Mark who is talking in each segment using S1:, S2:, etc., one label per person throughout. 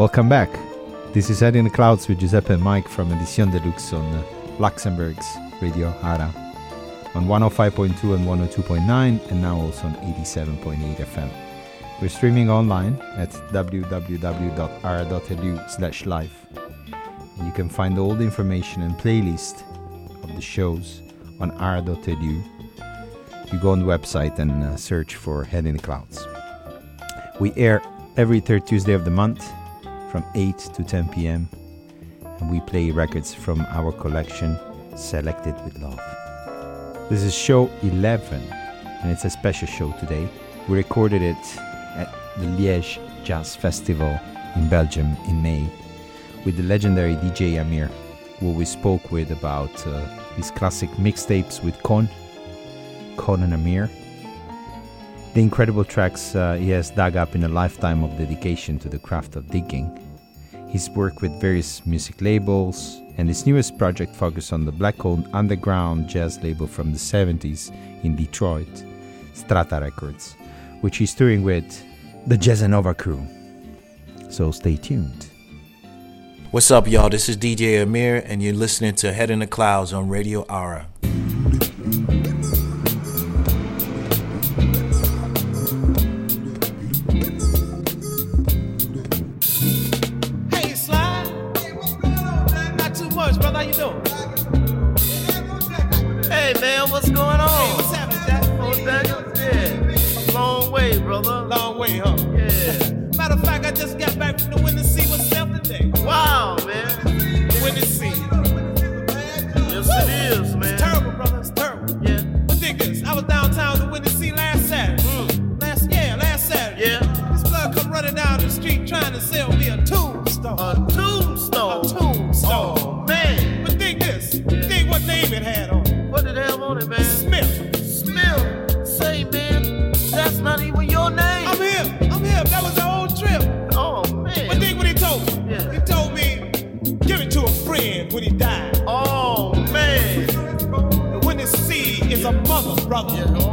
S1: Welcome back. This is Head in the Clouds with Giuseppe and Mike from Edition Deluxe on uh, Luxembourg's Radio Ara on 105.2 and 102.9 and now also on 87.8 FM. We're streaming online at www.ara.lu slash live. You can find all the information and playlist of the shows on ara.lu. You go on the website and uh, search for Head in the Clouds. We air every third Tuesday of the month from 8 to 10 p.m. and we play records from our collection selected with love. This is show 11 and it's a special show today. We recorded it at the Liège Jazz Festival in Belgium in May with the legendary DJ Amir, who we spoke with about uh, his classic mixtapes with Kon, Kon and Amir. The incredible tracks uh, he has dug up in a lifetime of dedication to the craft of digging. His work with various music labels, and his newest project focuses on the black owned underground jazz label from the 70s in Detroit, Strata Records, which he's touring with the Jazzanova crew. So stay tuned.
S2: What's up, y'all? This is DJ Amir, and you're listening to Head in the Clouds on Radio Ara.
S3: What's going on?
S4: Hey, what's happening, Jack?
S3: Oh, Daniel? Yeah. Long way, brother.
S4: Long way, huh?
S3: Yeah.
S4: Matter of fact, I just got back from the Windy C myself today.
S3: Wow, man.
S4: The Windy C.
S3: Yes, it is, man.
S4: It's terrible, brother. It's terrible.
S3: Yeah.
S4: But dig this. I was downtown the Windy C last Saturday.
S3: Mm.
S4: Last, yeah, last Saturday.
S3: Yeah.
S4: This blood come running down the street trying to sell me a tombstone.
S3: A tombstone.
S4: A tombstone.
S3: Oh, man.
S4: But dig this. Dig what name it had it.
S3: What did they have on it, man?
S4: Smith.
S3: Smith. Say, man, that's not even your name.
S4: I'm him. I'm him. That was the old trip.
S3: oh, man.
S4: But dig what he told me.
S3: Yeah.
S4: He told me, give it to a friend when he died.
S3: Oh, man.
S4: The Windy C is a mother, brother.
S3: Yeah,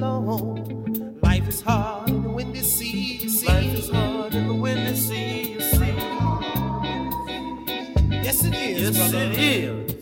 S4: alone. Life is hard in the Windy C, you see.
S3: Life is hard in the Windy C, you see.
S4: Yes, it is,
S3: Yes,
S4: brother.
S3: it is.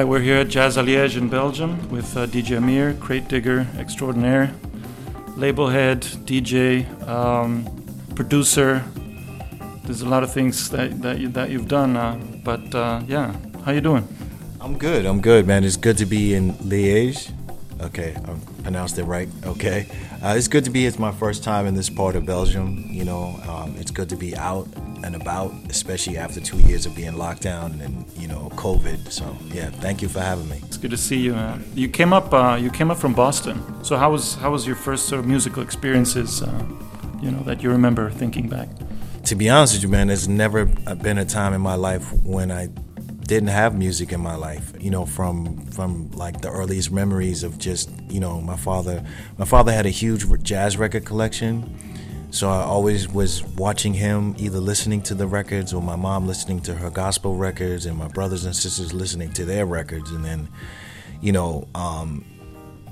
S5: Right, we're here at Jazz à Liège in Belgium with uh, DJ Amir, crate digger extraordinaire, label head, DJ, um, producer. There's a lot of things that that, you, that you've done, uh, but uh, yeah, how you doing?
S2: I'm good. I'm good, man. It's good to be in Liège. Okay, I pronounced it right. Okay, uh, it's good to be. It's my first time in this part of Belgium. You know, um, it's good to be out and about, especially after two years of being locked down and you know COVID. So yeah, thank you for having me.
S5: It's good to see you. Man. You came up. Uh, you came up from Boston. So how was how was your first sort of musical experiences? Uh, you know that you remember thinking back.
S2: To be honest with you, man, there's never been a time in my life when I didn't have music in my life you know from from like the earliest memories of just you know my father my father had a huge jazz record collection so I always was watching him either listening to the records or my mom listening to her gospel records and my brothers and sisters listening to their records and then you know um,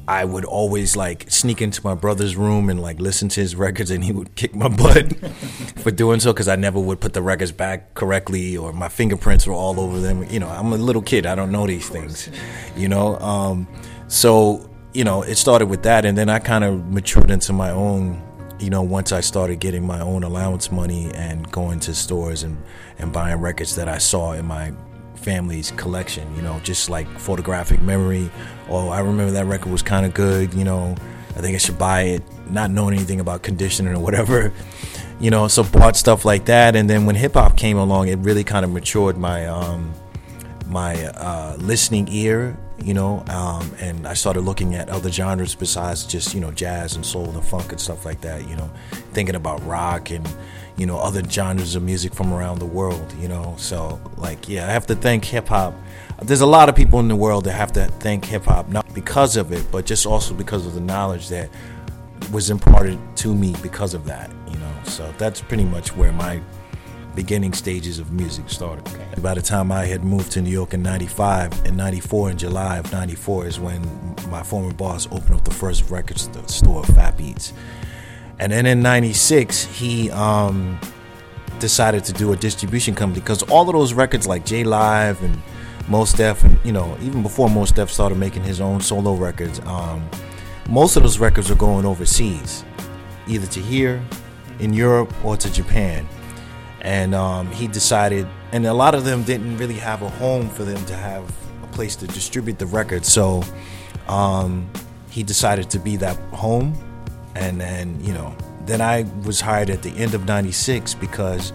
S2: I would always like sneak into my brother's room and like listen to his records, and he would kick my butt for doing so because I never would put the records back correctly or my fingerprints were all over them. You know, I'm a little kid; I don't know these things. You know, um, so you know, it started with that, and then I kind of matured into my own. You know, once I started getting my own allowance money and going to stores and and buying records that I saw in my family's collection, you know, just like photographic memory. Oh, I remember that record was kind of good, you know, I think I should buy it, not knowing anything about conditioning or whatever, you know, so bought stuff like that. And then when hip hop came along, it really kind of matured my, um, my uh, listening ear, you know, um, and I started looking at other genres besides just, you know, jazz and soul and funk and stuff like that, you know, thinking about rock and, you know other genres of music from around the world you know. So like yeah i have to thank hip-hop there's a lot of people in the world that have to thank hip-hop not because of it but just also because of the knowledge that was imparted to me because of that you know. So that's pretty much where my beginning stages of music started. By the time i had moved to new york in 95 in 94 in july of 94 is when my former boss opened up the first record store fat beats. And then in 96, he um, decided to do a distribution company because all of those records like J Live and Mos Def, and you know, even before Mos Def started making his own solo records, um, most of those records are going overseas, either to here, in Europe, or to Japan. And um, he decided, and a lot of them didn't really have a home for them to have a place to distribute the records. So um, he decided to be that home. And then you know then i was hired at the end of 96 because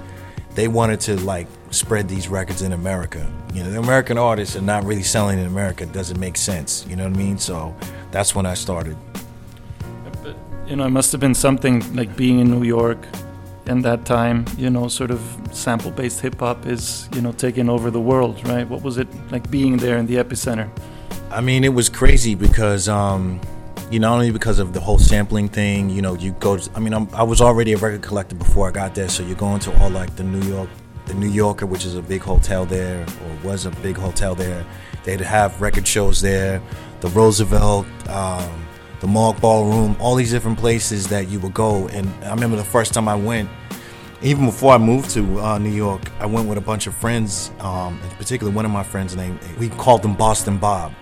S2: they wanted to like spread these records in america. You know the american artists are not really selling in america. It doesn't make sense. You know what i mean? So that's when i started.
S5: But, you know it must have been something like being in new york in that time you know sort of sample based hip hop is you know taking over the world right what was it like being there in the epicenter
S2: i mean it was crazy because um you know, not only because of the whole sampling thing, you know, you go. To, I mean, I'm, i was already a record collector before I got there, so you're going to all like the New York, the New Yorker, which is a big hotel there, or was a big hotel there. They'd have record shows there, the Roosevelt, um, the Mark Ballroom, all these different places that you would go. And I remember the first time I went, even before I moved to uh, New York, I went with a bunch of friends, um, particularly one of my friends named, we called him Boston Bob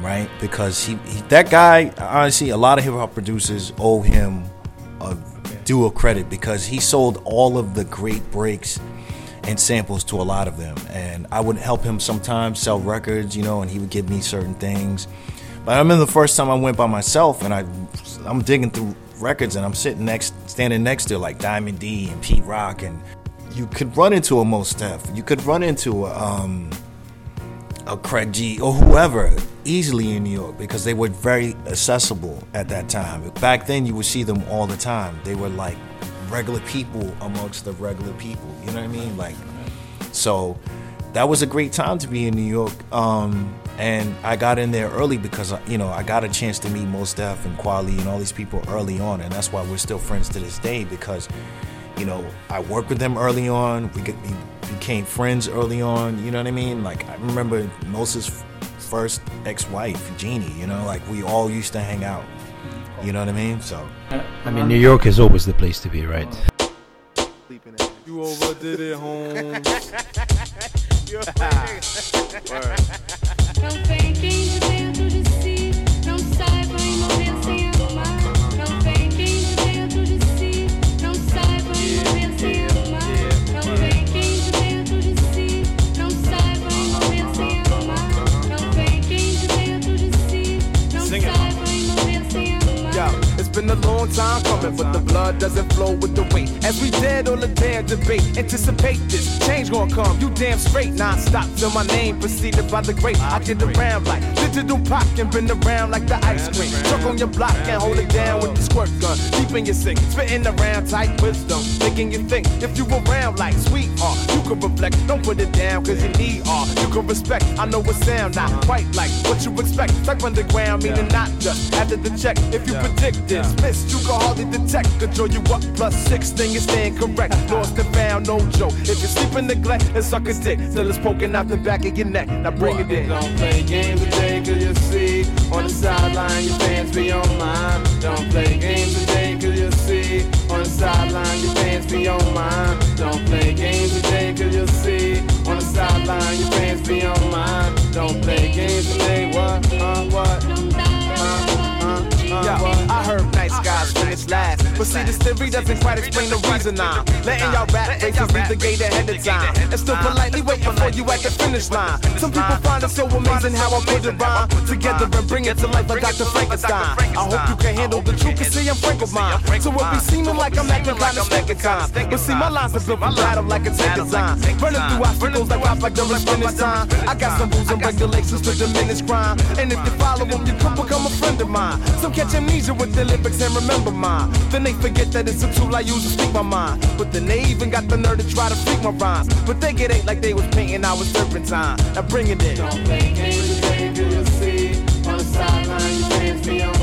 S2: right? Because he, he that guy, honestly, a lot of hip hop producers owe him a due of credit because he sold all of the great breaks and samples to a lot of them. And I would help him sometimes sell records, you know, and he would give me certain things. But I remember the first time I went by myself and I, I'm digging through records and I'm sitting next, standing next to like Diamond D and Pete Rock, and you could run into a Mos Def, you could run into a, um, a Craig G or whoever easily in New York because they were very accessible at that time. Back then, you would see them all the time. They were like regular people amongst the regular people. You know what I mean? Like, so that was a great time to be in New York. Um, and I got in there early because uh, you know I got a chance to meet Mos Def and Kweli and all these people early on, and that's why we're still friends to this day because you know I worked with them early on. We, we became friends early on. You know what I mean? Like I remember Mos's first ex-wife, Jeannie. You know, like we all used to hang out. You know what I mean? So,
S6: I mean, New York is always the place to be, right?
S4: You overdid it, home.
S7: been a long time coming, but the blood doesn't flow with the weight. As we dead on the table. Damn debate, anticipate this change gonna come. You damn straight, non-stop till my name preceded by the great. I get around like digital pop and been around like the ice cream. Truck on your block and hold it down with the squirt gun. Deep in your sink, spitting around tight wisdom, making you think. If you around like sweetheart, you can reflect. Don't put it down, cause you need art. You can respect. I know it sound not quite like what you expect. Stuck underground, meaning not just after the check. If you predict this, miss, you can hardly detect. Control you up, plus six, thing is staying correct. Lost and found, no joke. If you sleep in neglect, and suck a dick till it's poking out the back of your neck. Now bring it in.
S8: Don't play games today, cause you see on the sideline your fans be on mine. Don't play games today, cause you see on the sideline your fans be on mine. Don't play games today, cause you see on the sideline your fans be on mine. Don't play games today, what? Uh, what?
S7: I heard nice guys finish last. But see, this theory doesn't quite explain the reason I'm letting y'all rap races leave the gate ahead of time. And still politely waiting for you at the finish line. Some people find it so amazing how I put it rhyme together and bring it to life like Dr. Frankenstein. I hope you can handle the truth, cause see, I'm frank of mine. So it be seeming like I'm acting kind of second time. But see, my lines are built for battle like a tank design. Running through obstacles like pop like during finish time. I got some rules and regulations to diminish crime. And if you follow them, you could become a friend of mine. Some amnesia with the lyrics and remember mine. Then they forget that it's a tool I use to speak my mind. But then they even got the nerve to try to freak my rhymes. But they get ain't like they was painting I was turpentine. Now bring it in.
S8: Don't play games today, cause you see on the sideline your fans be on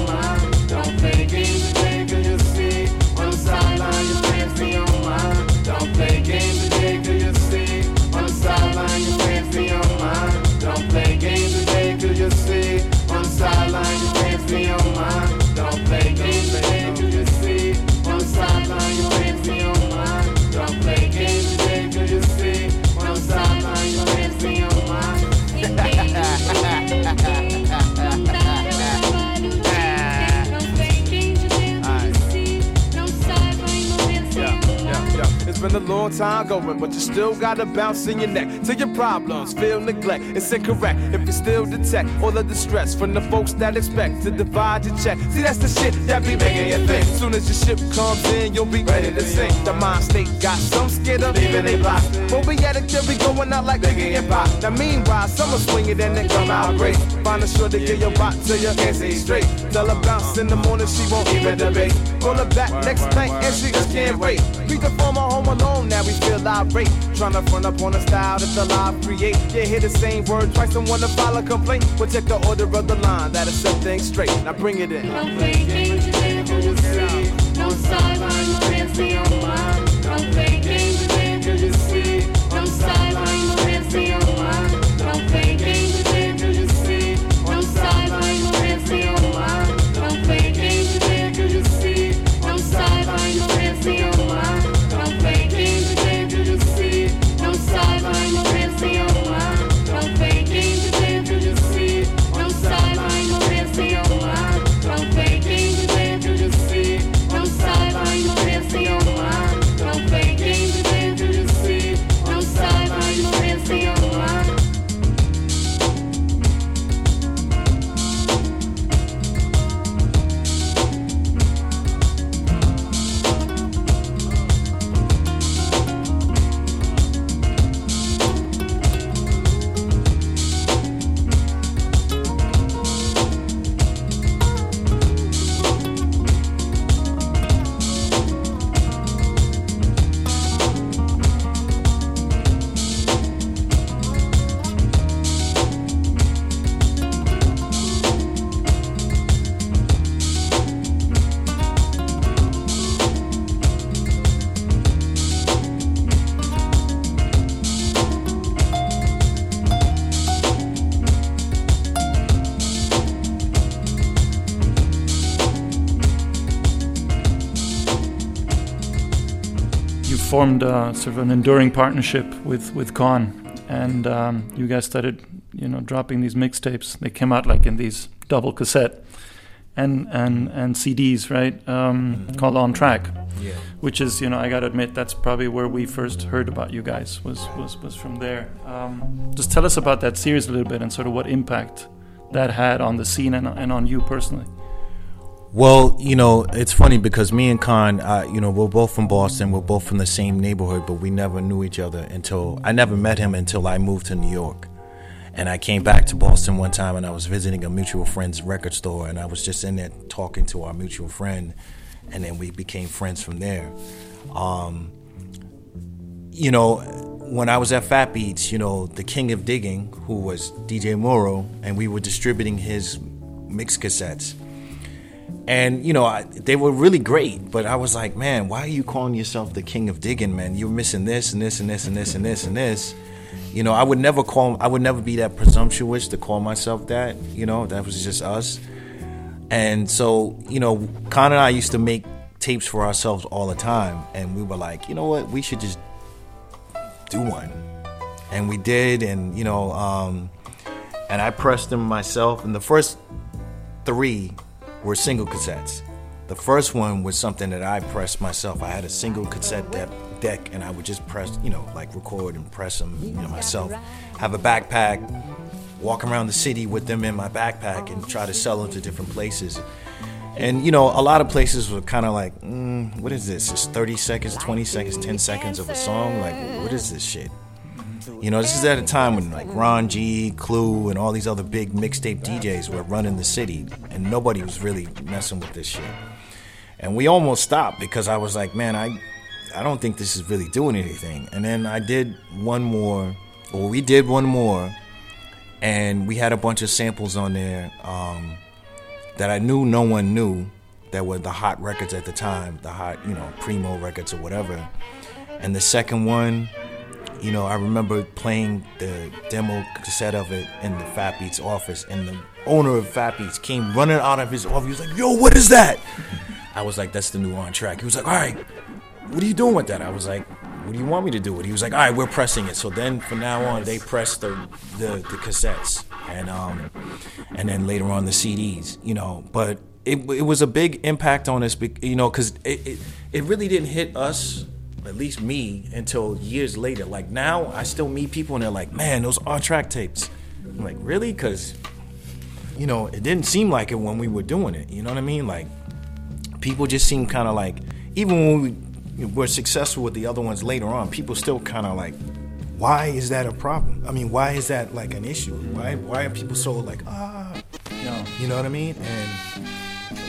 S7: a long time going, but you still gotta bounce in your neck. Till your problems feel neglect. It's incorrect if you still detect all of the stress from the folks that expect to divide your check. See, that's the shit that be making you think. Soon as your ship comes in, you'll be ready to sink. The mind state got some scared of leaving they block. But we at it till we going out like Biggie and Pop. Now, meanwhile, some will swing and then come out great. Find a sure to get your bot till you can't see straight. Tell her bounce in the morning, she won't even debate. Call her back next night and she just can't wait. We can form a home alone, now we feel irate. Tryna front up on a style that the live create. Yeah, hear the same word twice and wanna file a complaint. But check the order of the line, that'll set things straight. Now bring it in.
S9: No your fans be on mine. Play
S5: formed uh, sort of an enduring partnership with with Kon, and um, you guys started you know dropping these mixtapes. They came out like in these double cassette and and and CDs, right? Um, Called On Track,
S2: Yeah.
S5: which is you know I gotta admit that's probably where we first heard about you guys was was was from there. Um, just tell us about that series a little bit and sort of what impact that had on the scene and, and on you personally.
S2: Well, you know, it's funny because me and Kon, uh, you know, we're both from Boston. We're both from the same neighborhood, but we never knew each other until I never met him until I moved to New York. And I came back to Boston one time and I was visiting a mutual friend's record store and I was just in there talking to our mutual friend and then we became friends from there. Um, you know, when I was at Fat Beats, you know, the king of digging, who was DJ Muro, and we were distributing his mix cassettes and you know I, they were really great but i was like man why are you calling yourself the king of digging man? You're missing this and this and this and this and this and this. You know i would never call i would never be that presumptuous to call myself that you know that was just us. And so you know Kon and i used to make tapes for ourselves all the time and we were like you know what we should just do one. And we did and you know um and i pressed them myself and the first three were single cassettes. The first one was something that I pressed myself. I had a single cassette de- deck, and I would just press, you know, like record and press them, you know, myself. Have a backpack, walk around the city with them in my backpack, and try to sell them to different places. And you know, a lot of places were kind of like, mm, "What is this? It's 30 seconds, 20 seconds, 10 seconds of a song. Like, what is this shit?" You know, this is at a time when like Ron G, Clue, and all these other big mixtape DJs were running the city, and nobody was really messing with this shit. And we almost stopped because I was like, man, I, I don't think this is really doing anything. And then I did one more, or we did one more, and we had a bunch of samples on there um, that I knew no one knew that were the hot records at the time, the hot, you know, primo records or whatever. And the second one, you know, I remember playing the demo cassette of it in the Fat Beats office, and the owner of Fat Beats came running out of his office. He was like, "Yo, what is that?" I was like, "That's the new on track." He was like, "All right, what are you doing with that?" I was like, "What do you want me to do with it?" He was like, "All right, we're pressing it." So then, from now on, they pressed the the, the cassettes, and um, and then later on the CDs. You know, but it it was a big impact on us, you know, because it, it it really didn't hit us at least me until years later. Like now, I still meet people and they're like, "Man, those are track tapes." I'm like, "Really?" Because you know, it didn't seem like it when we were doing it. You know what I mean? Like people just seem kind of like, even when we were successful with the other ones later on, people still kind of like, "Why is that a problem?" I mean, why is that like an issue? Why why are people so like ah?
S5: Yeah.
S2: You know what I mean? And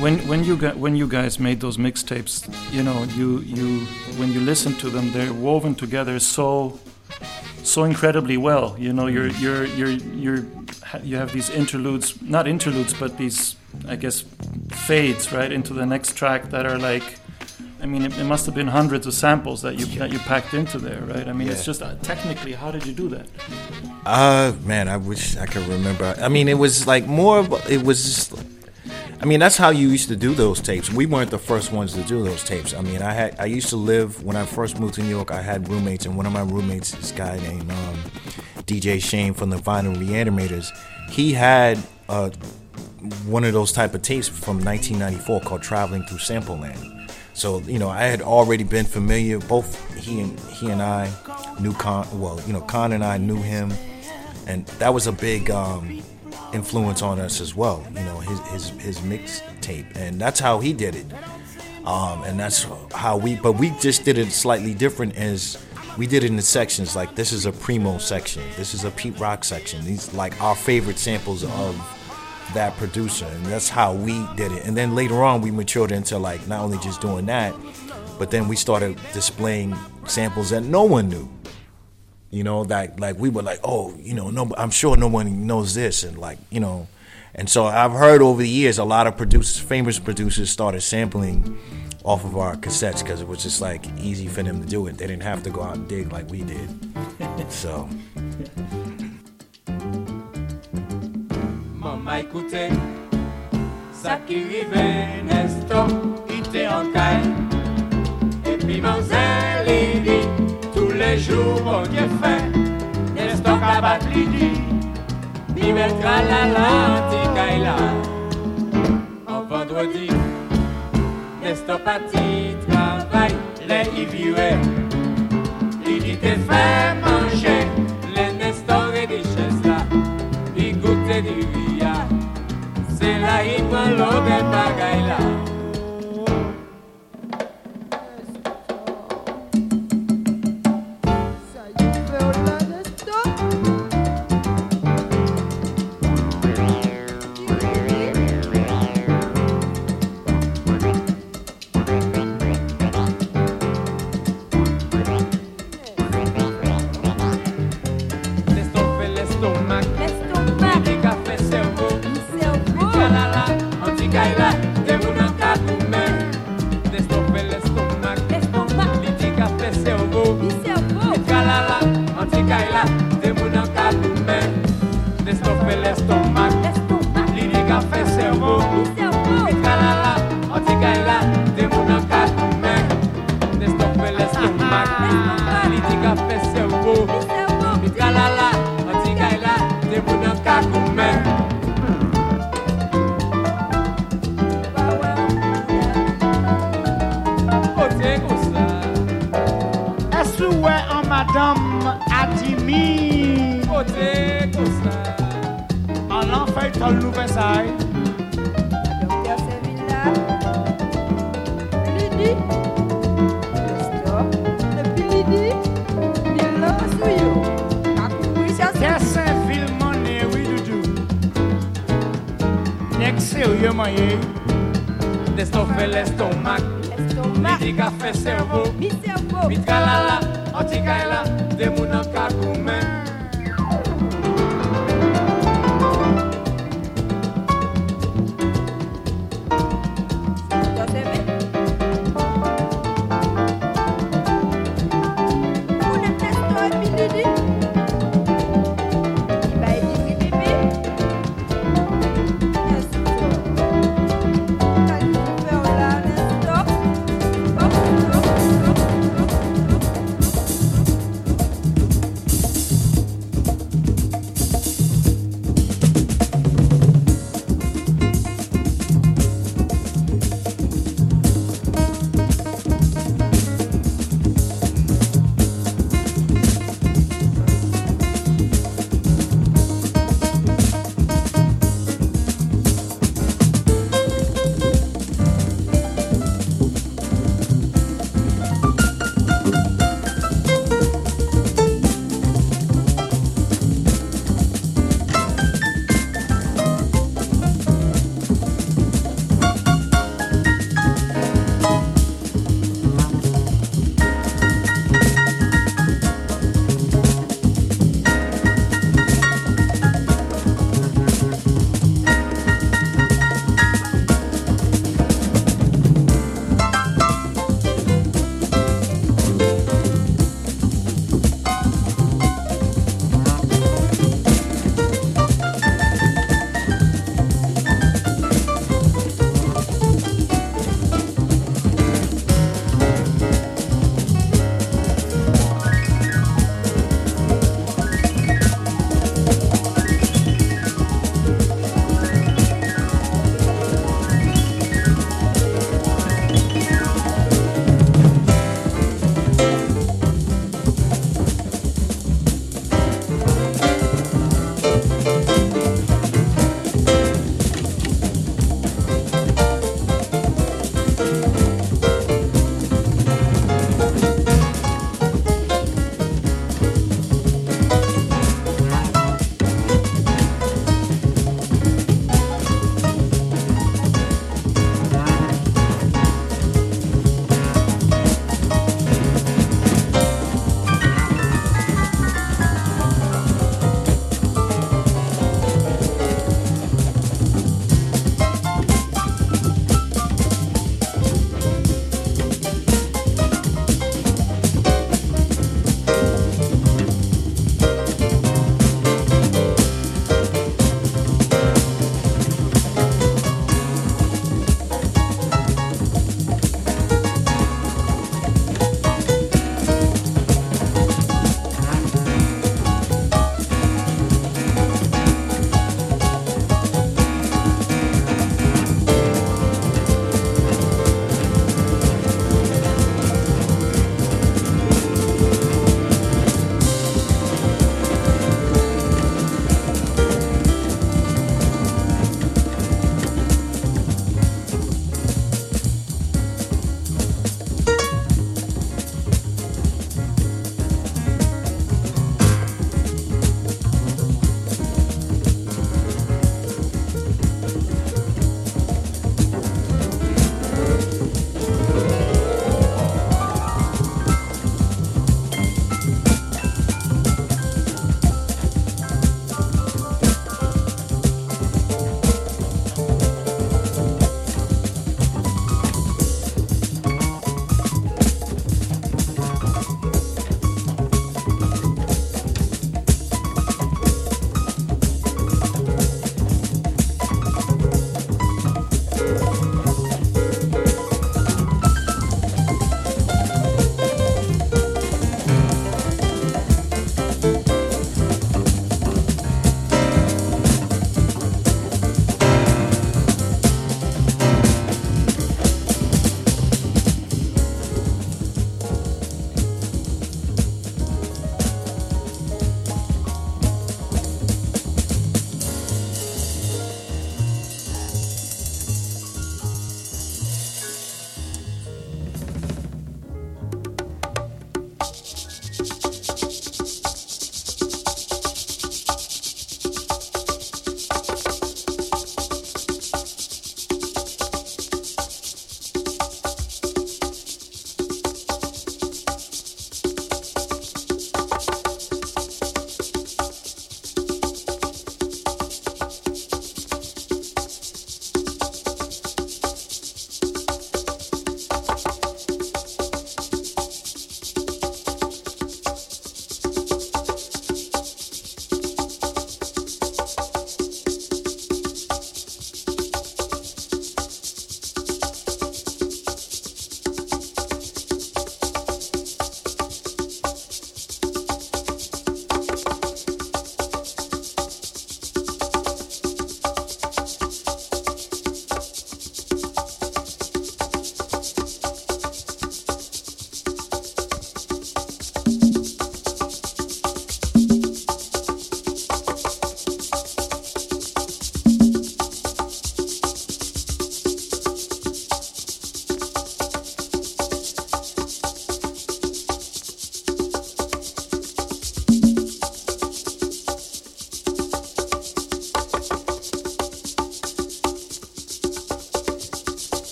S5: when when you got when you guys made those mixtapes, you know, you you when you listen to them, they're woven together so so incredibly well. You know, you're you're you're you're you have these interludes, not interludes, but these I guess fades right into the next track that are like. I mean, it, it must have been hundreds of samples that you that you packed into there, right? I mean, it's just uh, technically, how did you do that?
S2: Uh, man, I wish I could remember. I mean, it was like more. of It was. Just, I mean, that's how you used to do those tapes. We weren't the first ones to do those tapes. I mean, I had. I used to live when I first moved to New York. I had roommates, and one of my roommates, this guy named um, DJ Shane from the Vinyl Reanimators, he had uh, one of those type of tapes from 1994 called "Traveling Through Sample Land." So you know, I had already been familiar. Both he and he and I knew Kon. Well, you know, Kon and I knew him, and that was a big um, influence on us as well. You know, his his his mixtape, and that's how he did it. Um, and that's how we. But we just did it slightly different. As we did it in the sections. Like this is a primo section. This is a Pete Rock section. These like our favorite samples of that producer and that's how we did it and then later on we matured into like not only just doing that but then we started displaying samples that no one knew you know that like we were like oh you know no i'm sure no one knows this and like you know. And so i've heard over the years a lot of producers famous producers started sampling off of our cassettes because it was just like easy for them to do it. They didn't have to go out and dig like we did. So.
S8: Maman écoutez, ça qui rivait, Nestor, il était en caille. Et puis Manzel, il dit, tous les jours qu'on y fait, n'est-ce pas qu'à battre l'idée, ni mettre à la lentille En vendredi, n'est-ce pas travail, les ivrés, l'idée te fait manger, les nestores des chaises là, les goûter du riz, c'est là, il prend l'eau des bagailles là. Kote kousa
S10: Est-ce ouais en madame Adimi
S8: Kote kousa
S10: En l'enfer tol nou Versailles
S11: Docteur Sevilla. Lidi. Et puis Lidi. Il l'a souillé. Kakoui, ça c'est.
S10: Dessin film money oui doudou Nek sérieux moyen
S8: Nestor fait Li
S11: di
S8: ka fe servo.
S11: Mi servo. Mi tralala An ti kaila e De moun an
S9: kakoumen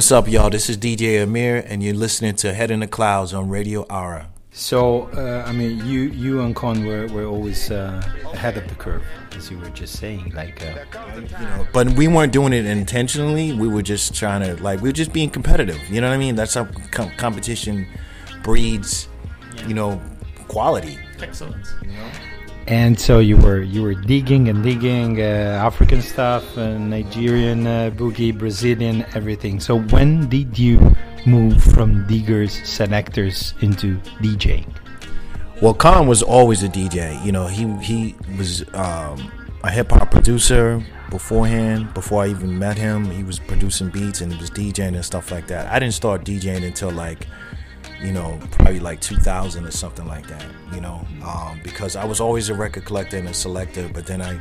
S2: What's up, y'all? This is DJ Amir, and you're listening to Head in the Clouds on Radio ARA.
S1: So, uh, I mean, you you and Kon were, were always uh, ahead of the curve, as you were just saying. Like, uh,
S2: you know, but we weren't doing it intentionally. We were just trying to, like, we were just being competitive. You know what I mean? That's how com- competition breeds, you know, quality.
S5: Excellence.
S2: You know?
S1: And so you were you were digging and digging uh, African stuff, uh, Nigerian uh, boogie, Brazilian, everything. So when did you move from diggers, selectors into DJing?
S2: Well, Kon was always a DJ. You know, he he was um, a hip hop producer beforehand. Before I even met him, he was producing beats and he was DJing and stuff like that. I didn't start DJing until like, you know, probably like 2000 or something like that. You know, um, because I was always a record collector and a selector. But then I,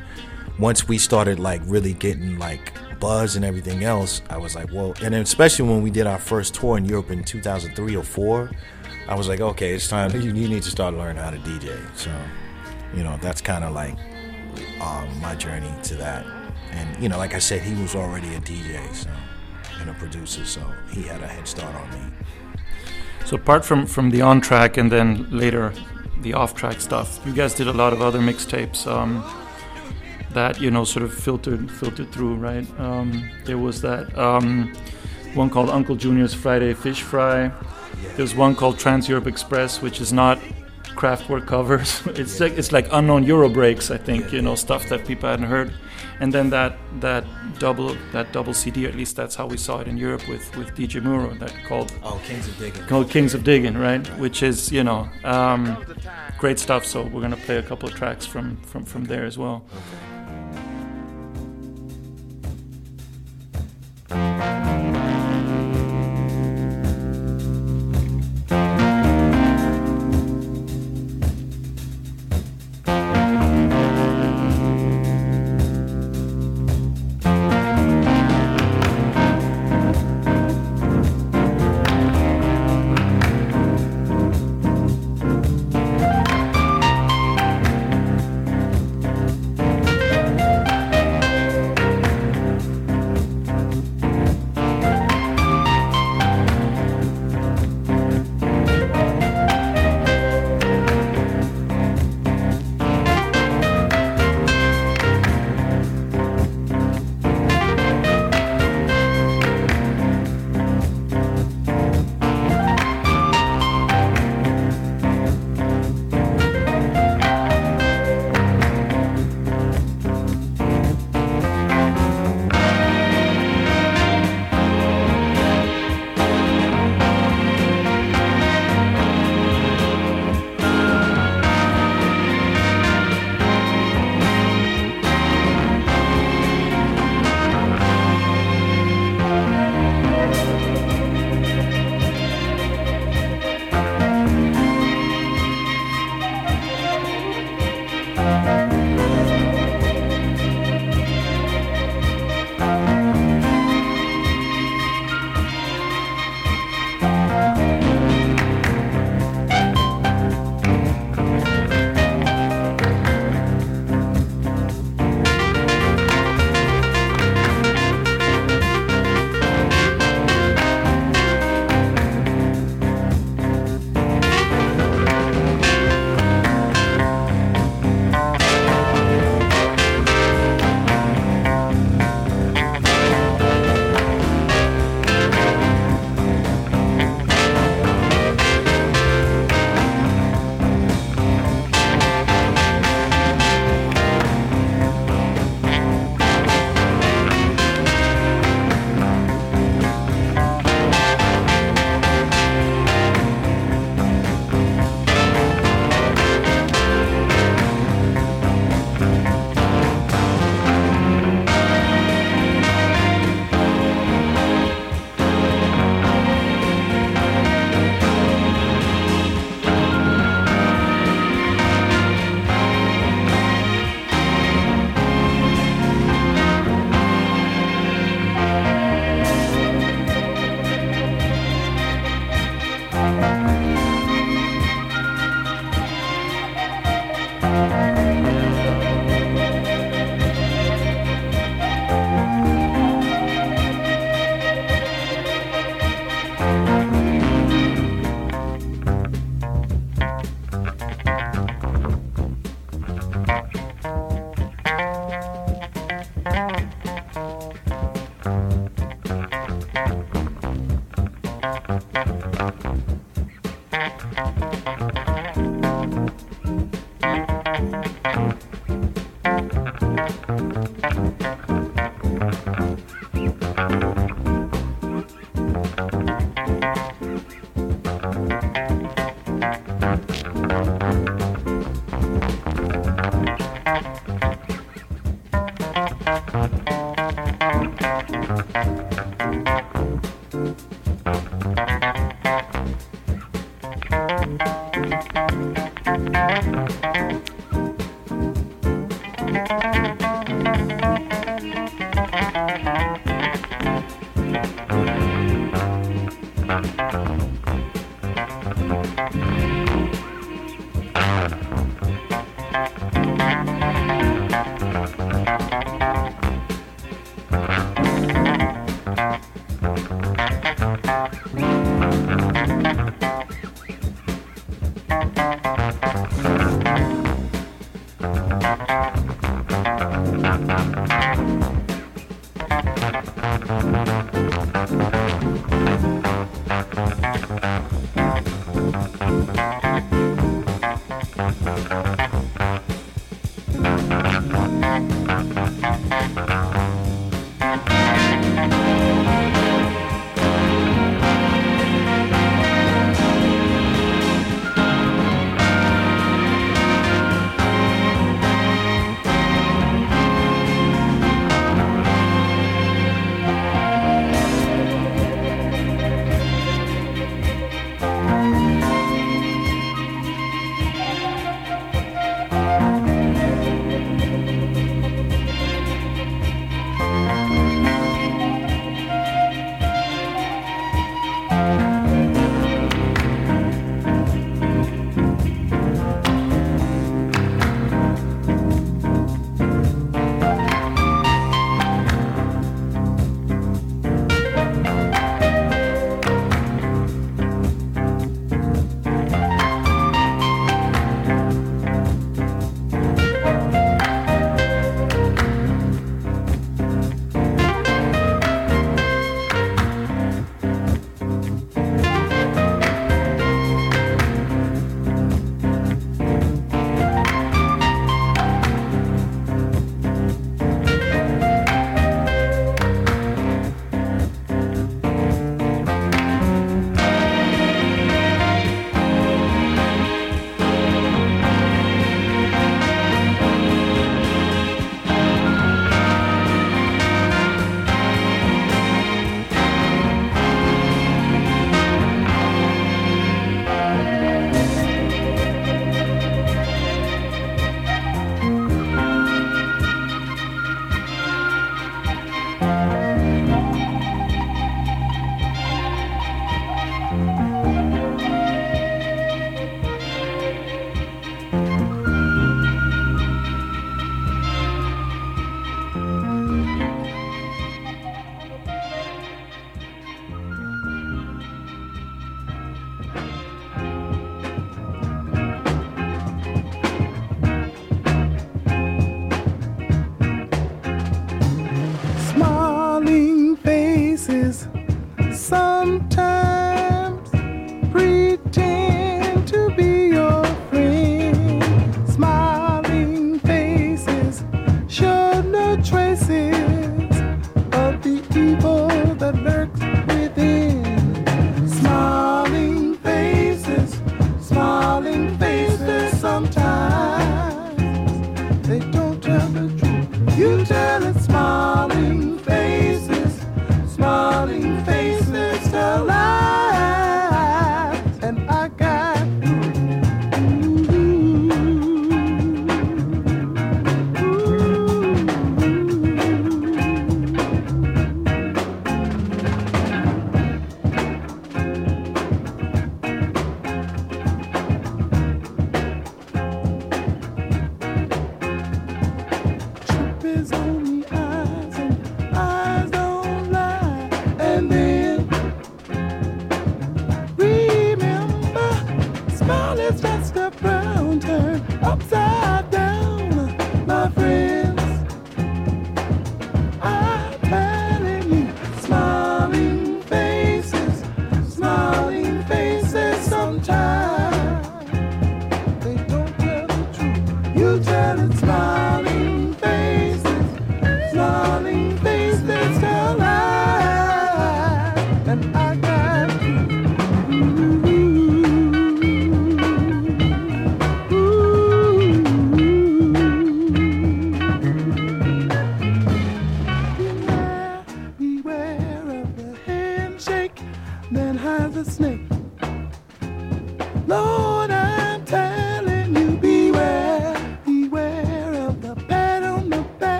S2: once we started like really getting like buzz and everything else, I was like, well, and especially when we did our first tour in Europe in 2003 or four. I was like, okay, it's time. You, you need to start learning how to DJ. So, you know, that's kind of like um, my journey to that. And you know, like I said, he was already a DJ, so and a producer, so he had a head start on me.
S5: So apart from from the on track and then later the off track stuff, you guys did a lot of other mixtapes um, that you know sort of filtered filtered through, right? Um, there was that um, one called Uncle Junior's Friday Fish Fry. There's one called Trans Europe Express, which is not Kraftwerk covers. it's like it's like unknown Euro breaks, I think. You know stuff that people hadn't heard. And then that that double that double CD, at least that's how we saw it in Europe with with DJ Muro, that called
S2: Oh, Kings of Digging.
S5: called Kings of Digging, right? Which is you know um, great stuff. So we're gonna play a couple of tracks from from from there as well.
S12: Thank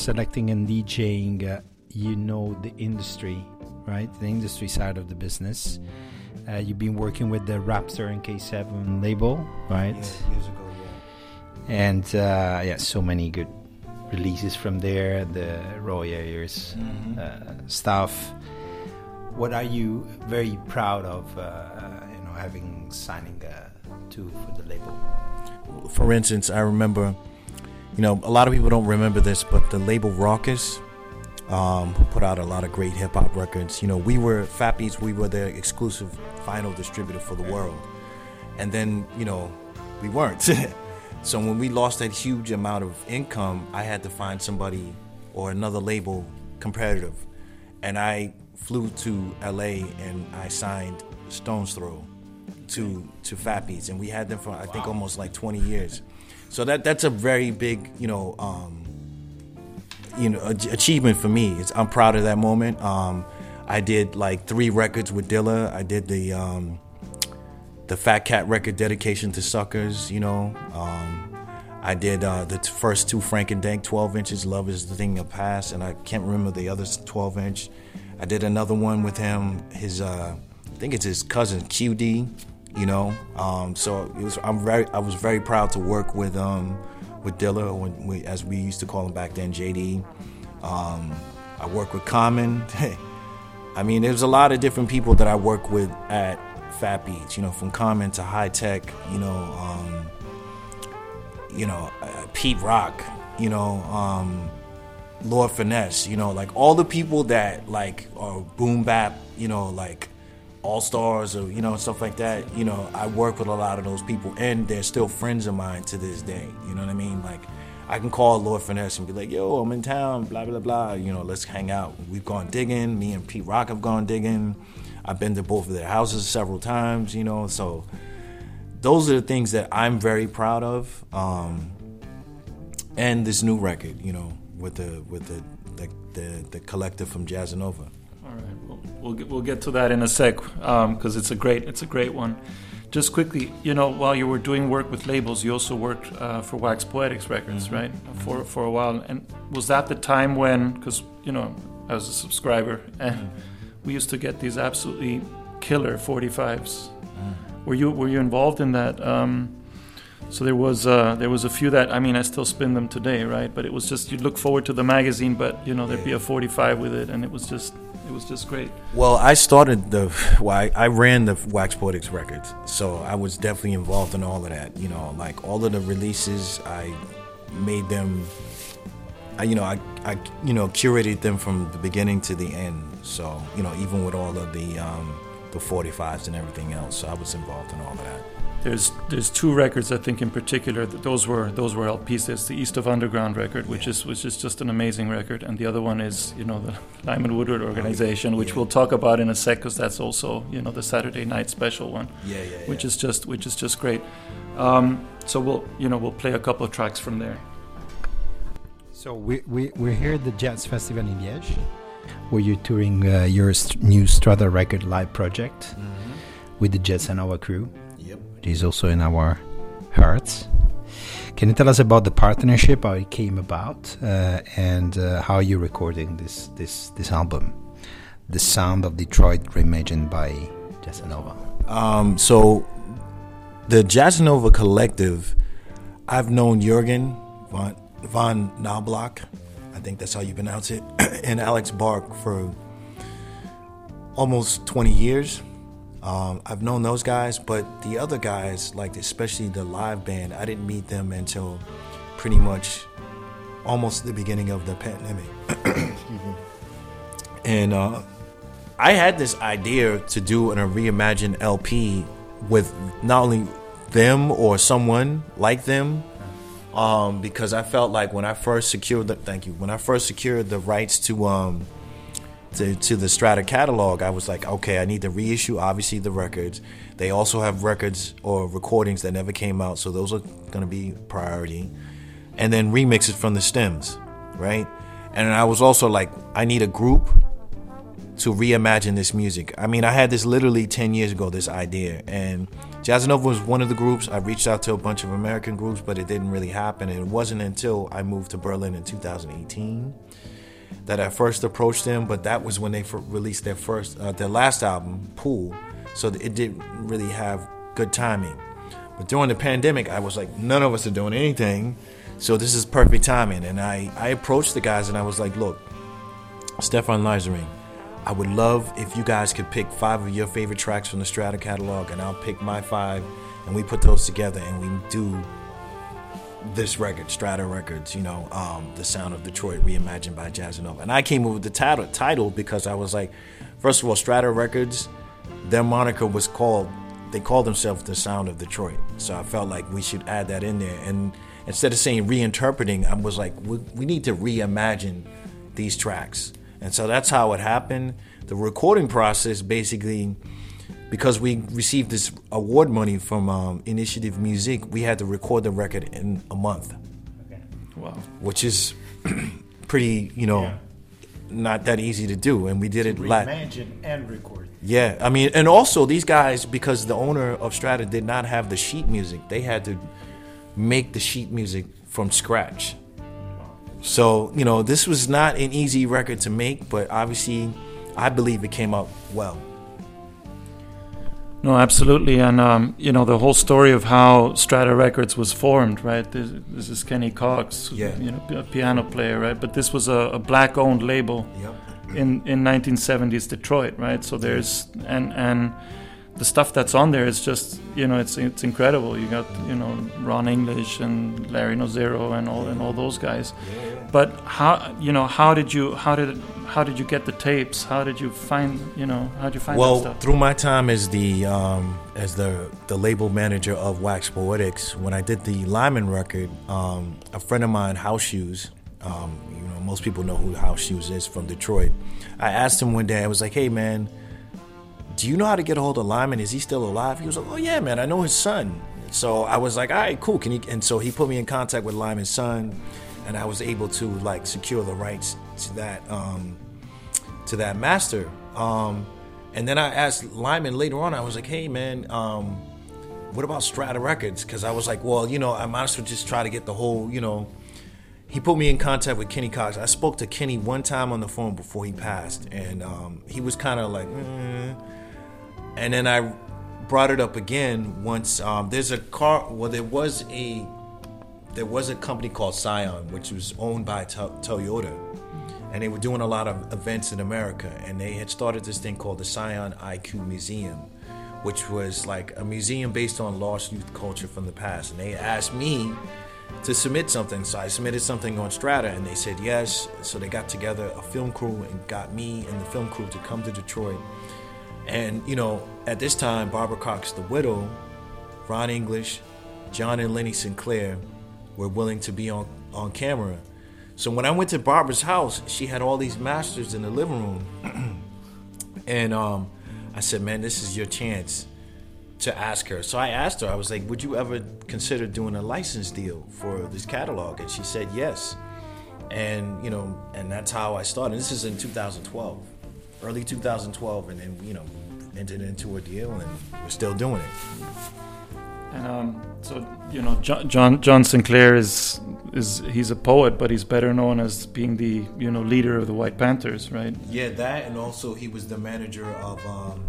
S1: selecting and DJing, uh, you know the industry, right? The industry side of the business. Uh, you've been working with the Raptor and K7 label, right?
S2: Yeah, years ago, yeah.
S1: And uh, yeah, so many good releases from there. The Roy Ayers uh, stuff. What are you very proud of? Uh, you know, having signing uh, to for the label.
S2: For instance, I remember, you know, a lot of people don't remember this, but the label Rawkus, um, who put out a lot of great hip hop records. You know, we were Fat Beats, we were their exclusive vinyl distributor for the world, and then you know, we weren't. so when we lost that huge amount of income, I had to find somebody or another label competitive, and I flew to LA and I signed Stones Throw to to Fat Beats, and we had them for I think almost like 20 years. So that that's a very big, you know, um, you know, ach- achievement for me. It's, I'm proud of that moment. Um, I did like three records with Dilla. I did the um, the Fat Cat record, Dedication to Suckers. You know, um, I did uh, the t- first two Frank and Dank 12 inches, Love is the Thing of Past, and I can't remember the other 12 inch. I did another one with him, his, uh, I think it's his cousin QD, you know. Um, so it was, I'm very, I was very proud to work with, um, with Dilla, when we, as we used to call him back then, JD. Um, I worked with Common. I mean, there's a lot of different people that I work with at Fat Beats, you know, from Common to Hi-Tek, you know, um, you know, uh, Pete Rock, you know, um, Lord Finesse, you know, like all the people that like are boom bap, you know, like all stars or you know stuff like that. You know, I work with a lot of those people, and they're still friends of mine to this day. You know what I mean? Like, I can call Lord Finesse and be like, "Yo, I'm in town," blah blah blah. You know, let's hang out. We've gone digging. Me and Pete Rock have gone digging. I've been to both of their houses several times. You know, so those are the things that I'm very proud of. Um, and this new record, you know, with the with the the, the, the collective from Jazzanova.
S5: All right, we'll, we'll get we'll get to that in a sec because it's a great it's a great one. Just quickly, you know, while you were doing work with labels, you also worked uh, for Wax Poetics Records, right? For for a while, and was that the time when? Because you know, I was a subscriber, and we used to get these absolutely killer 45s. Were you were you involved in that? Um, so there was uh, there was a few that I mean I still spin them today, right? But it was just you'd look forward to the magazine, but you know there'd be a 45 with it, and it was just it was just great.
S2: Well, I started the well, I, I ran the Wax Poetics records, so I was definitely involved in all of that. You know, like all of the releases, I made them. I, you know, I, I, you know, curated them from the beginning to the end. So, you know, even with all of the um, the 45s and everything else, so I was involved in all of that.
S5: There's there's two records I think in particular that those were those were LPs. There's the East of Underground record, which is which is just an amazing record, and the other one is you know the Lyman Woodard organization, which we'll talk about in a sec because that's also you know the Saturday night special one,
S2: Yeah, yeah,
S5: which is just which is just great. Um, so we'll you know we'll play a couple of tracks from there.
S6: So we, we, we're here at the Jazz Festival in Liège, where you're touring uh, your st- new Strata record live project with the Jazzanova crew, Is also in our hearts. Can you tell us about the partnership, how it came about, uh, and uh, how you're recording this, this, this album? The sound of Detroit reimagined by Jazzanova.
S2: Um, so the Jazzanova Collective, I've known Jurgen von, von Knoblauch, I think that's how you pronounce it, and Alex Barck for almost 20 years. Um, I've known those guys, but the other guys, like especially the live band, I didn't meet them until pretty much almost the beginning of the pandemic. and uh, I had this idea to do an, a reimagined LP with not only them or someone like them, um, because I felt like when I first secured the thank you when I first secured the rights to um to, to the Strata catalog, I was like, okay, I need to reissue obviously the records. They also have records or recordings that never came out, so those are going to be priority. And then remixes from the stems, right? And I was also like, I need a group to reimagine this music. I mean, I had this literally 10 years ago, this idea. And Jazzanova was one of the groups. I reached out to a bunch of American groups, but it didn't really happen. And it wasn't until I moved to Berlin in 2018 that I first approached them. But that was when they fir- released their first, uh, their last album, Pool. So it didn't really have good timing. But during the pandemic, I was like, none of us are doing anything. So this is perfect timing. And I, I approached the guys and I was like, look, Stefan Leisering, I would love if you guys could pick five of your favorite tracks from the Strata catalog, and I'll pick my five, and we put those together and we do this record, Strata Records, you know, um, The Sound of Detroit, reimagined by Jazzanova. And I came up with the title, title because I was like, first of all, Strata Records, their moniker was called, they called themselves The Sound of Detroit. So I felt like we should add that in there. And instead of saying reinterpreting, I was like, we, we need to reimagine these tracks. And so that's how it happened. The recording process basically, because we received this award money from um, Initiative Music, we had to record the record in a month,
S5: Wow.
S2: which is pretty, you know, not that easy to do. And we did it la-
S10: Reimagine and record.
S2: Yeah, I mean, and also these guys, because the owner of Strata did not have the sheet music, they had to make the sheet music from scratch. So, you know, this was not an easy record to make, but obviously, I believe it came out well.
S5: No, absolutely, and um, you know the whole story of how Strata Records was formed, right? This, this is Kenny Cox,
S2: Yeah.
S5: you know, a piano player, right? But this was a, a black-owned label
S2: Yep.
S5: in in 1970s Detroit, right? So there's and and the stuff that's on there is just you know it's it's incredible. You got you know Ron English and Larry Nozero and all and all those guys. But how you know how did you how did how did you get the tapes? How did you find you know how did you find
S2: well,
S5: that stuff?
S2: through my time as the um, as the the label manager of Wax Poetics, when I did the Lyman record, um, a friend of mine, House Shoes, um, you know, most people know who House Shoes is from Detroit. I asked him one day, I was like, "Hey, man, do you know how to get a hold of Lyman? Is he still alive?" He was like, "Oh yeah, man, I know his son." So I was like, "All right, cool. Can you?" And so he put me in contact with Lyman's son, and I was able to like secure the rights to that um, to that master. Um, and then I asked Lyman later on. I was like, "Hey, man, um, what about Strata Records?" Because I was like, "Well, you know, I might as well just try to get the whole, you know." He put me in contact with Kenny Cox. I spoke to Kenny one time on the phone before he passed, and um, he was kind of like, mm. And then I brought it up again once. Um, there's a car. Well, there was a there was a company called Scion, which was owned by To- Toyota, and they were doing a lot of events in America. And they had started this thing called the Scion IQ Museum, which was like a museum based on lost youth culture from the past. And they asked me to submit something, so I submitted something on Strata, and they said yes. So they got together a film crew and got me and the film crew to come to Detroit. And you know, at this time, Barbara Cox, the widow, Ron English, John and Leni Sinclair were willing to be on, on camera. So when I went to Barbara's house, she had all these masters in the living room. and um, I said, man, this is your chance to ask her. So I asked her, I was like, would you ever consider doing a license deal for this catalog? And she said yes. And, you know, and that's how I started. This is in 2012, early 2012. And then, you know, entered into a deal and we're still doing it.
S5: And um, so you know, John, John John Sinclair is is he's a poet, but he's better known as being the you know leader of the White Panthers, right?
S2: Yeah, that, and also he was the manager of um,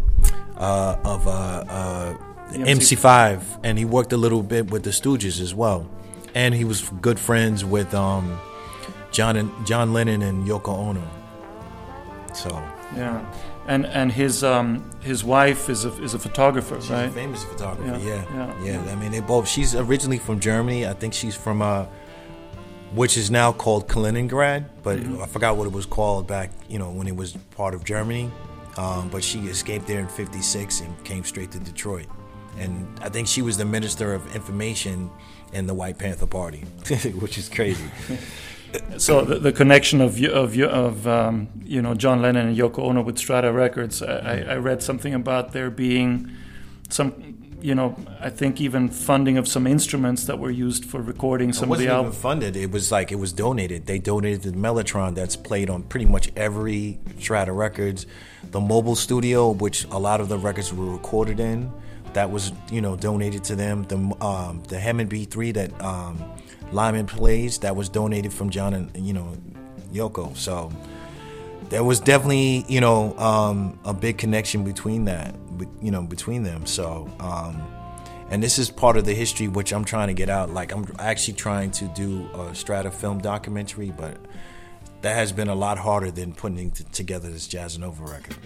S2: uh, of uh, uh,
S5: MC
S2: MC5, and he worked a little bit with the Stooges as well, and he was good friends with um, John and John Lennon and Yoko Ono. So
S5: Yeah, and and his um his wife is a is a photographer,
S2: she's
S5: right?
S2: a famous photographer.
S5: Yeah,
S2: Yeah,
S5: yeah,
S2: yeah, I mean, they both. She's originally from Germany. I think she's from uh, which is now called Kaliningrad, but
S5: Mm-hmm.
S2: I forgot what it was called back. You know, when it was part of Germany. Um, but she escaped there in '56 and came straight to Detroit. And I think she was the minister of information in the White Panther Party, which is crazy.
S5: So the, the connection of of of um, you know John Lennon and Yoko Ono with Strata Records, I, I- read something about there being some you know I think even funding of some instruments that were used for recording some
S2: it
S5: of the albums.
S2: funded. It was like it was donated. They donated the Mellotron that's played on pretty much every Strata Records, the mobile studio, which a lot of the records were recorded in. That was you know donated to them. The um, the Hammond B3 that um, Lyman plays that was donated from John and you know Yoko. So there was definitely you know um, a big connection between that you know between them. So um, and this is part of the history which i'm trying to get out. Like i'm actually trying to do a strata film documentary but that has been a lot harder than putting together this Jazzanova record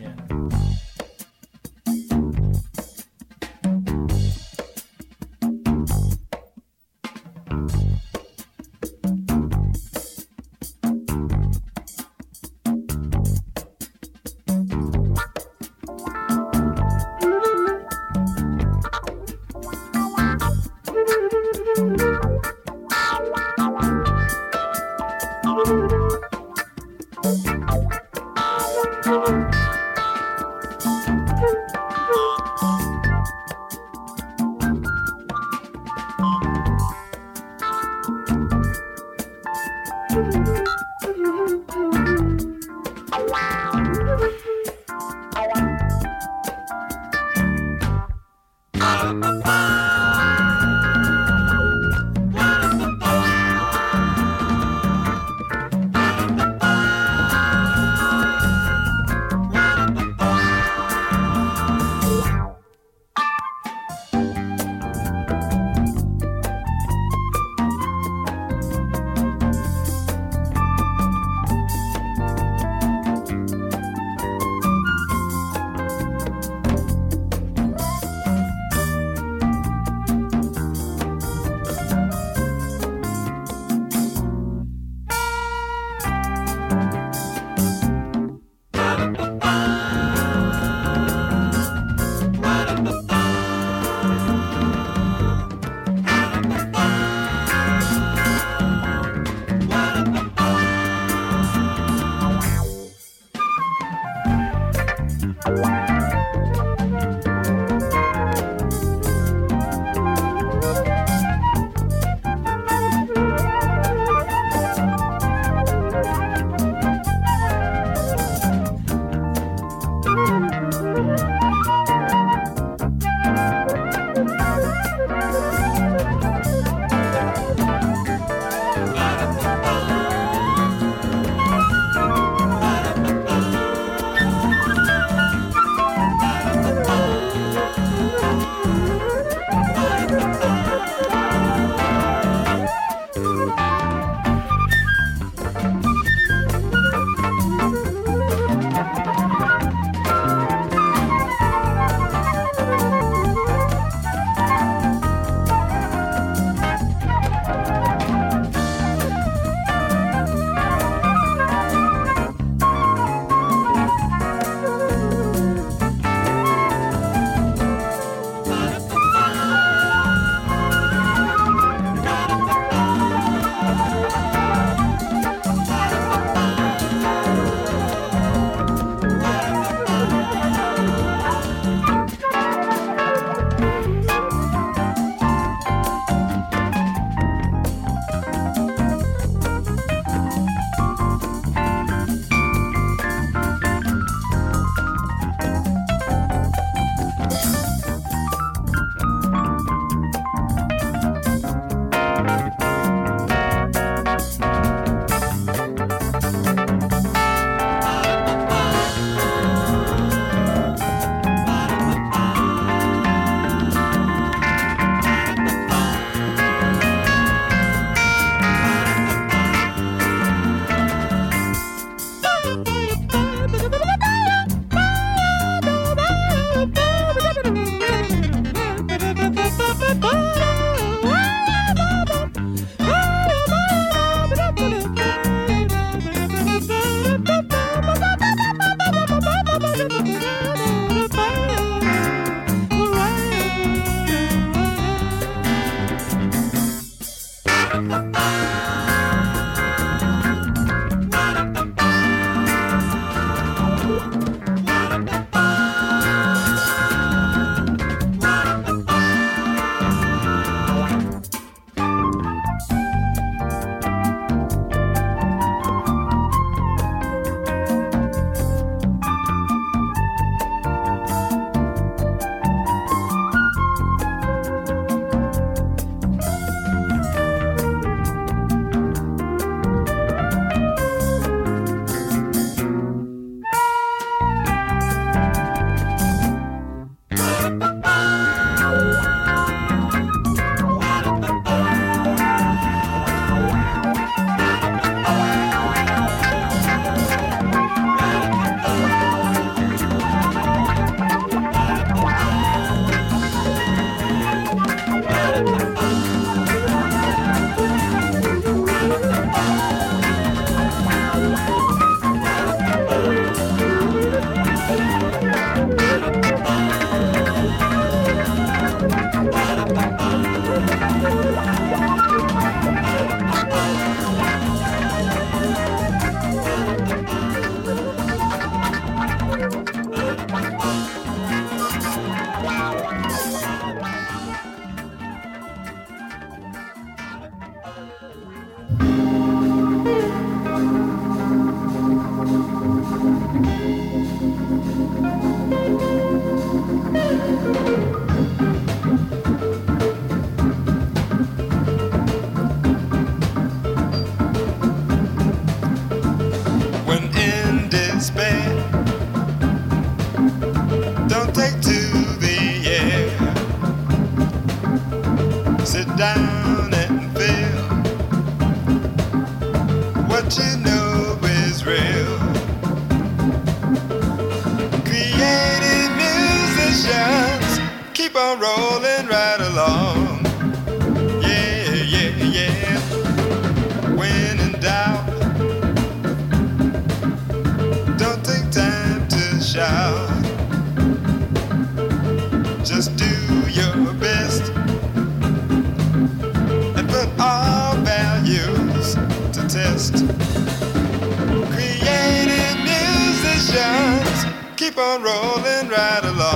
S13: rolling right along.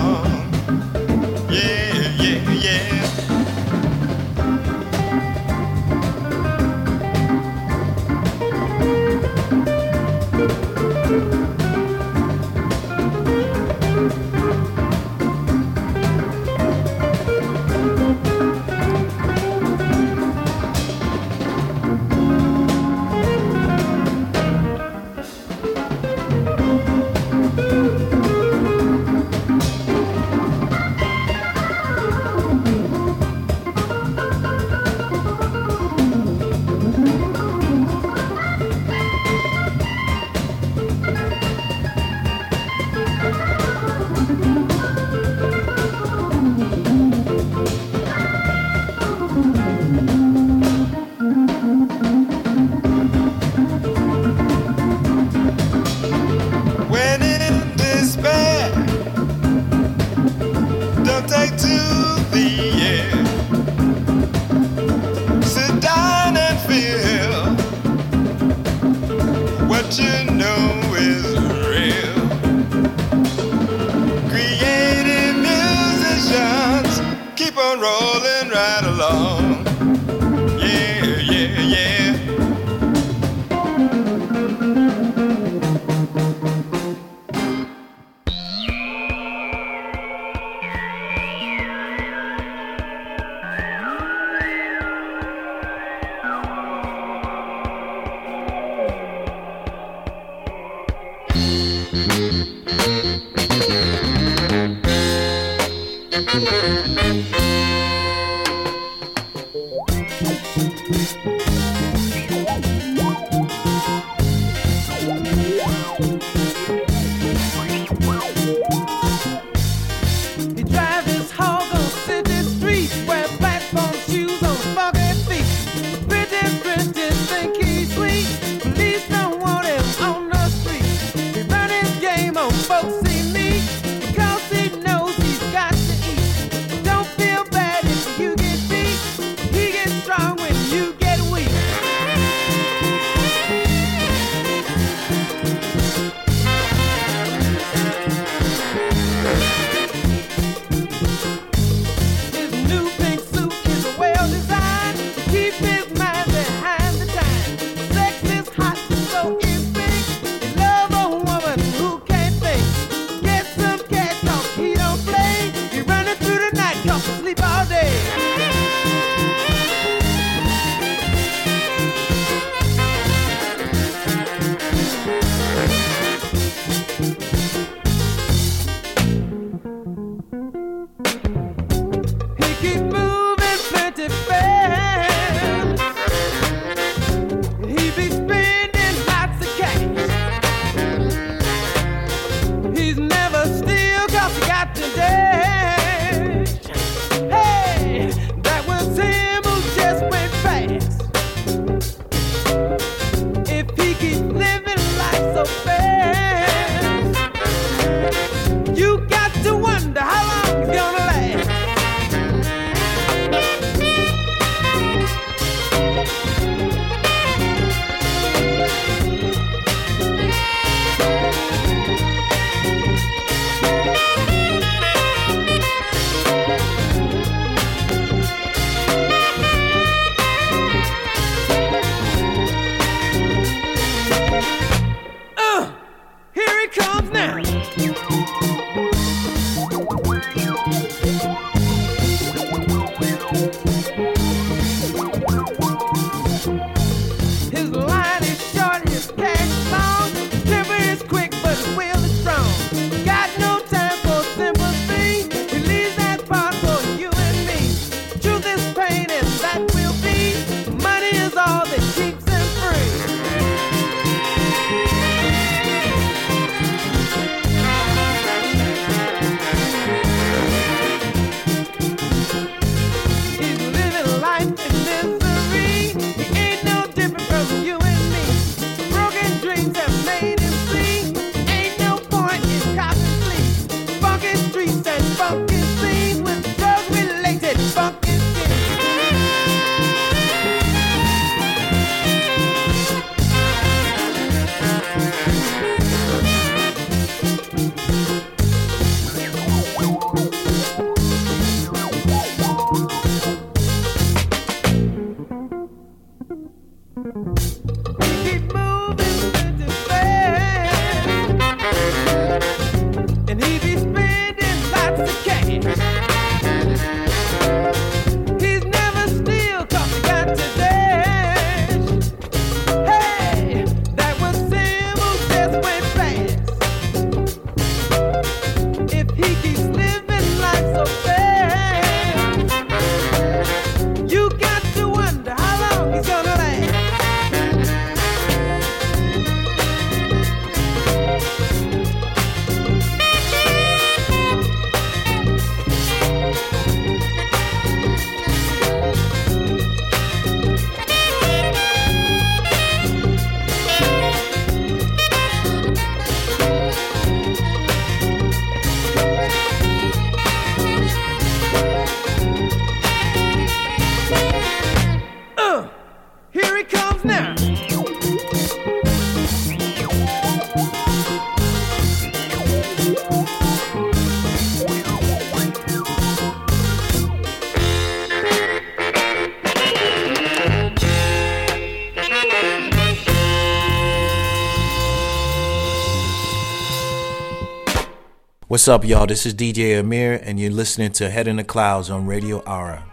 S2: What's up, y'all? This is DJ Amir, and you're listening to Head in the Clouds on Radio ARA.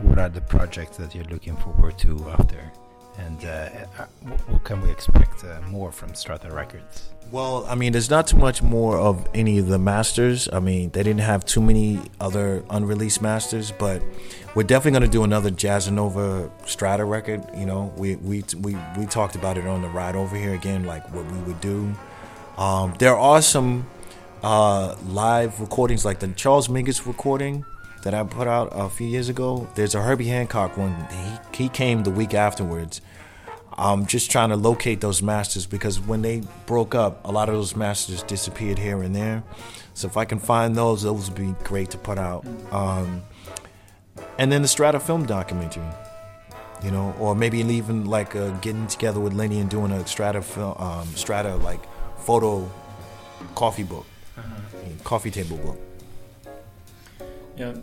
S6: What are the projects that you're looking forward to after? And uh, uh, what, what can we expect uh, more from Strata Records?
S2: Well, I mean, there's not too much more of any of the masters. I mean, they didn't have too many other unreleased masters, but we're definitely going to do another Jazzanova Strata record. You know, we, we we we talked about it on the ride over here again, like what we would do. Um, there are some uh, live recordings, like the Charles Mingus recording that I put out a few years ago. There's a Herbie Hancock one. He, he came the week afterwards. I'm just trying to locate those masters because when they broke up, a lot of those masters disappeared here and there. So if I can find those, those would be great to put out. Um, and then the Strata film documentary, you know, or maybe even like uh, getting together with Leni and doing a Strata film, um, Strata like photo coffee book, coffee table book.
S5: Yeah,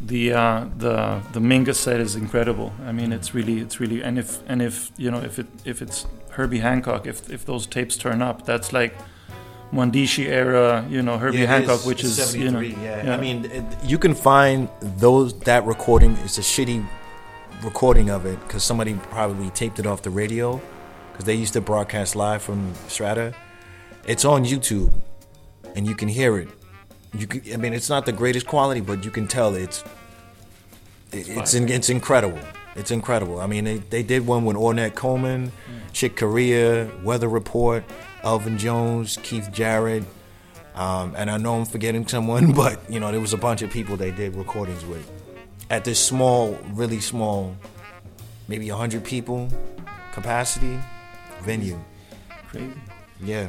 S5: the uh, the the Mingus set is incredible. I mean, it's really it's really and if and if you know if it if it's Herbie Hancock, if if those tapes turn up, that's like Mwandishi era, you know Herbie
S2: Yeah,
S5: Hancock,
S2: is.
S5: which is you know
S2: 73, yeah. I mean, it, you can find those that recording. It's a shitty recording of it because somebody probably taped it off the radio because they used to broadcast live from Strata. It's on YouTube, and you can hear it. You can, I mean, it's not the greatest quality, but you can tell it's it, it's in, it's incredible. It's incredible. I mean, they, they did one with Ornette Coleman, Chick Corea, Weather Report, Elvin Jones, Keith Jarrett, um, and I know I'm forgetting someone, but you know there was a bunch of people they did recordings with at this small, really small, maybe hundred people capacity venue.
S5: Crazy.
S2: Yeah.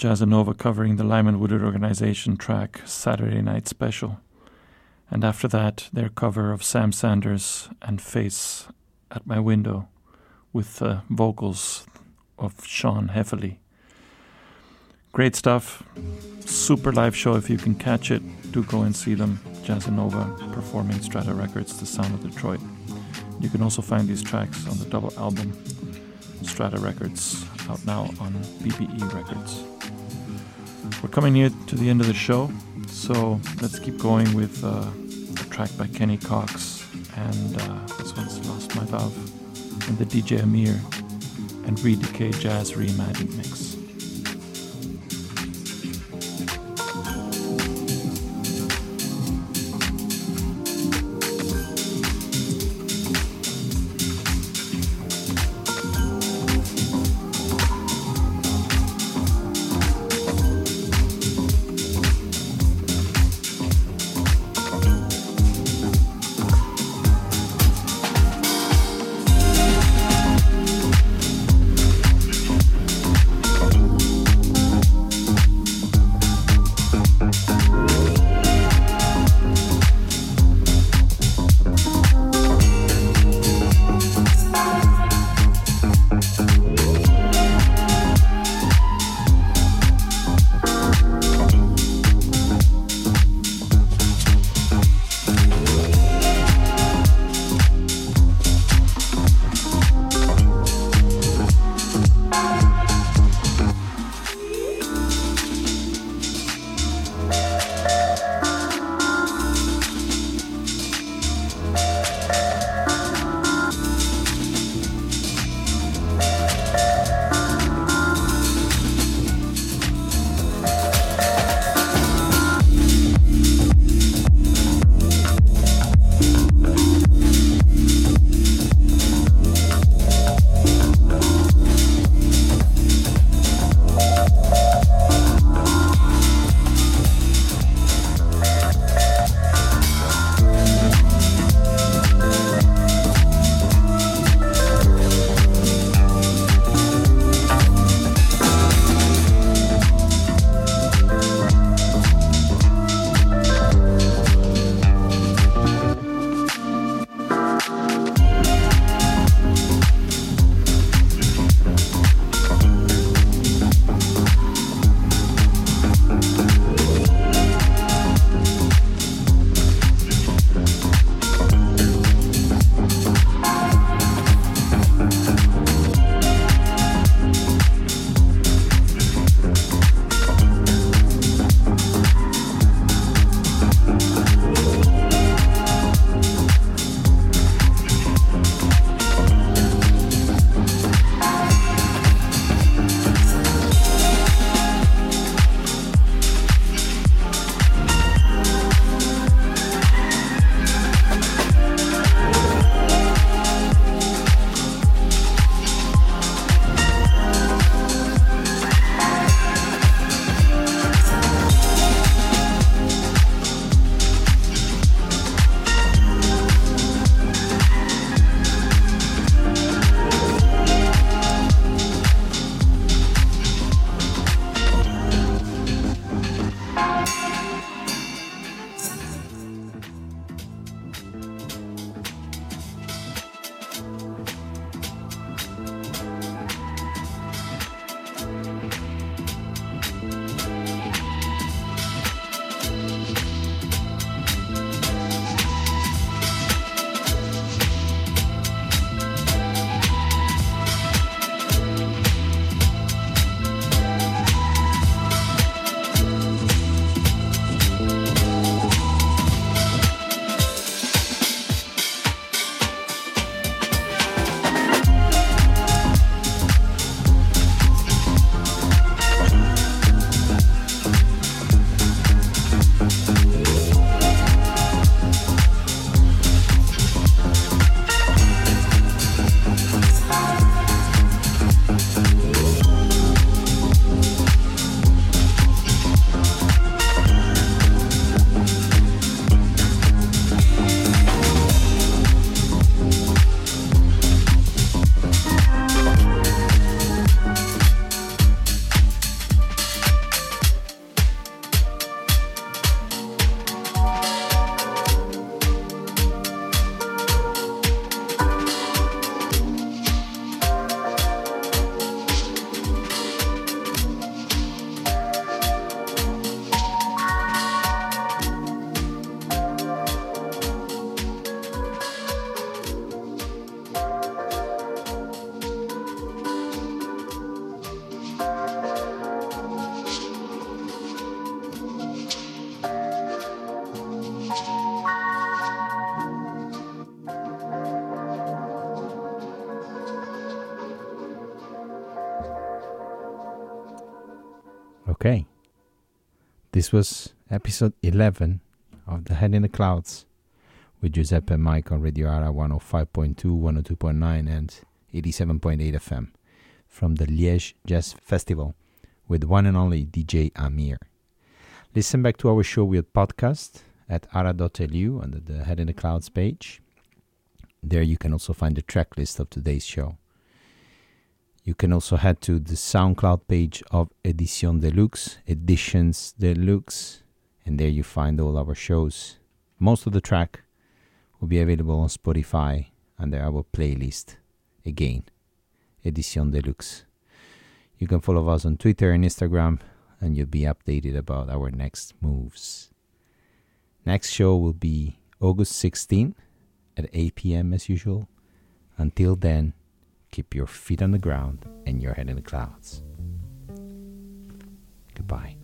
S5: Jazzanova covering the Lyman Woodard Organization track Saturday Night Special. And after that, their cover of Sam Sanders and Face at My Window with uh, vocals of Sean Haefeli. Great stuff. Super live show if you can catch it. Do go and see them. Jazzanova performing Strata Records, The Sound of Detroit. You can also find these tracks on the double album Strata Records, out now on BBE Records. We're coming near to the end of the show, so let's keep going with uh, a track by Kenny Cox, and uh, this one's Lost My Love, and the DJ Amir and Re-Decay Jazz Reimagined mix.
S1: This was episode 11 of The Head in the Clouds with Giuseppe and Mike on Radio ARA 105.2, 102.9, and 87.8 FM from the Liège Jazz Festival with one and only DJ Amir. Listen back to our show with podcast at ara.lu under the Head in the Clouds page. There you can also find the track list of today's show. You can also head to the SoundCloud page of Edition Deluxe, Editions Deluxe, and there you find all our shows. Most of the track will be available on Spotify under our playlist. Again, Edition Deluxe. You can follow us on Twitter and Instagram, and you'll be updated about our next moves. Next show will be August 16 at 8 p.m. as usual. Until then, keep your feet on the ground and your head in the clouds. Goodbye.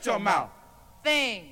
S14: Shut your mouth.
S9: thing.